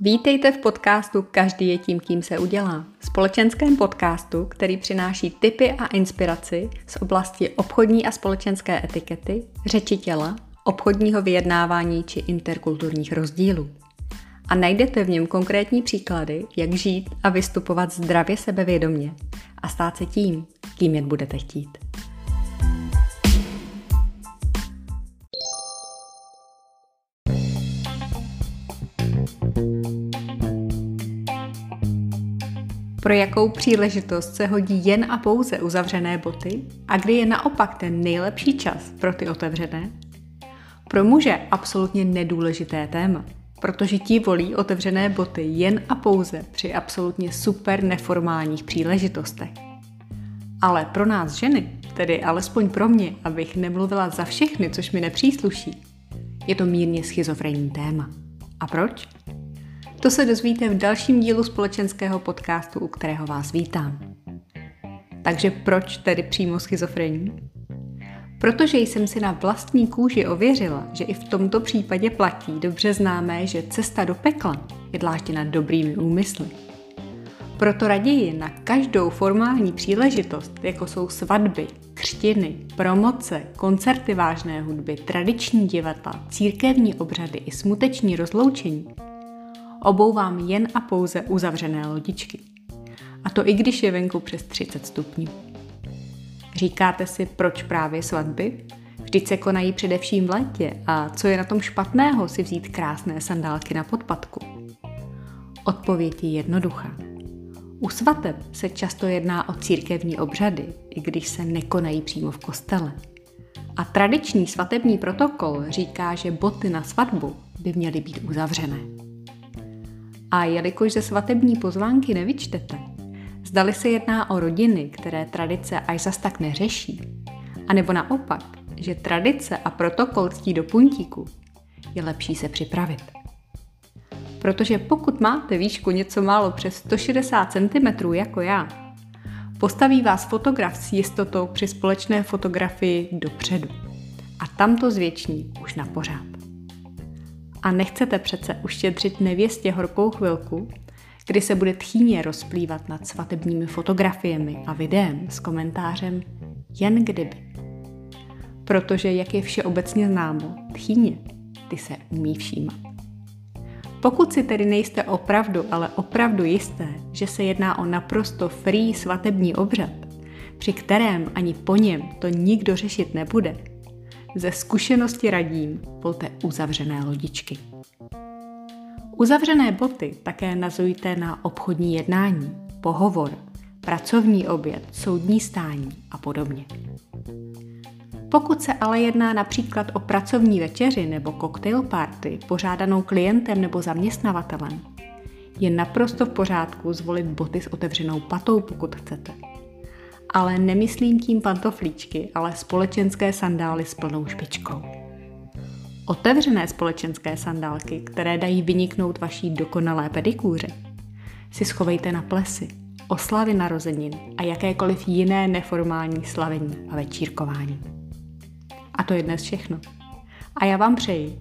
Vítejte v podcastu Každý je tím, kým se udělá. Společenském podcastu, který přináší tipy a inspiraci z oblasti obchodní a společenské etikety, řeči těla, obchodního vyjednávání či interkulturních rozdílů. A najdete v něm konkrétní příklady, jak žít a vystupovat zdravě sebevědomně a stát se tím, kým jen budete chtít. Pro jakou příležitost se hodí jen a pouze uzavřené boty a kdy je naopak ten nejlepší čas pro ty otevřené? Pro muže absolutně nedůležité téma, protože ti volí otevřené boty jen a pouze při absolutně super neformálních příležitostech. Ale pro nás ženy, tedy alespoň pro mě, abych nemluvila za všechny, což mi nepřísluší, je to mírně schizofrenní téma. A proč? To se dozvíte v dalším dílu společenského podcastu, u kterého vás vítám. Takže proč tedy přímo schizofrení? Protože jsem si na vlastní kůži ověřila, že i v tomto případě platí dobře známé, že cesta do pekla je dlážděna dobrými úmysly. Proto raději na každou formální příležitost, jako jsou svatby, křtiny, promoce, koncerty vážné hudby, tradiční divadla, církevní obřady i smuteční rozloučení, obouvám jen a pouze uzavřené lodičky. A to i když je venku přes 30 stupňů. Říkáte si, proč právě svatby? Vždyť se konají především v létě a co je na tom špatného si vzít krásné sandálky na podpadku? Odpověď je jednoduchá. U svateb se často jedná o církevní obřady, i když se nekonají přímo v kostele. A tradiční svatební protokol říká, že boty na svatbu by měly být uzavřené. A jelikož ze svatební pozvánky nevyčtete, zdali se jedná o rodiny, které tradice až zas tak neřeší, anebo naopak, že tradice a protokol ctí do puntíku, je lepší se připravit. Protože pokud máte výšku něco málo přes 160 cm jako já, postaví vás fotograf s jistotou při společné fotografii dopředu. A tam to zvětší už na pořád. A nechcete přece uštědřit nevěstě horkou chvilku, kdy se bude tchýně rozplývat nad svatebními fotografiemi a videem s komentářem jen kdyby. Protože, jak je všeobecně známo, tchýně, ty se umí všímat. Pokud si tedy nejste opravdu, ale opravdu jisté, že se jedná o naprosto free svatební obřad, při kterém ani po něm to nikdo řešit nebude, ze zkušenosti radím, volte uzavřené lodičky. Uzavřené boty také nazujte na obchodní jednání, pohovor, pracovní oběd, soudní stání a podobně. Pokud se ale jedná například o pracovní večeři nebo cocktail party pořádanou klientem nebo zaměstnavatelem, je naprosto v pořádku zvolit boty s otevřenou patou, pokud chcete ale nemyslím tím pantoflíčky, ale společenské sandály s plnou špičkou. Otevřené společenské sandálky, které dají vyniknout vaší dokonalé pedikůře, si schovejte na plesy, oslavy narozenin a jakékoliv jiné neformální slavení a večírkování. A to je dnes všechno. A já vám přeji,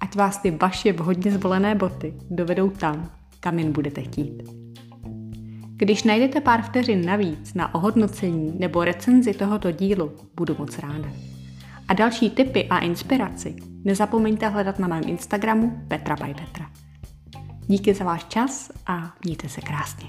ať vás ty vaše vhodně zvolené boty dovedou tam, kam jen budete chtít. Když najdete pár vteřin navíc na ohodnocení nebo recenzi tohoto dílu, budu moc ráda. A další tipy a inspiraci nezapomeňte hledat na mém Instagramu Petra by Petra. Díky za váš čas a mějte se krásně.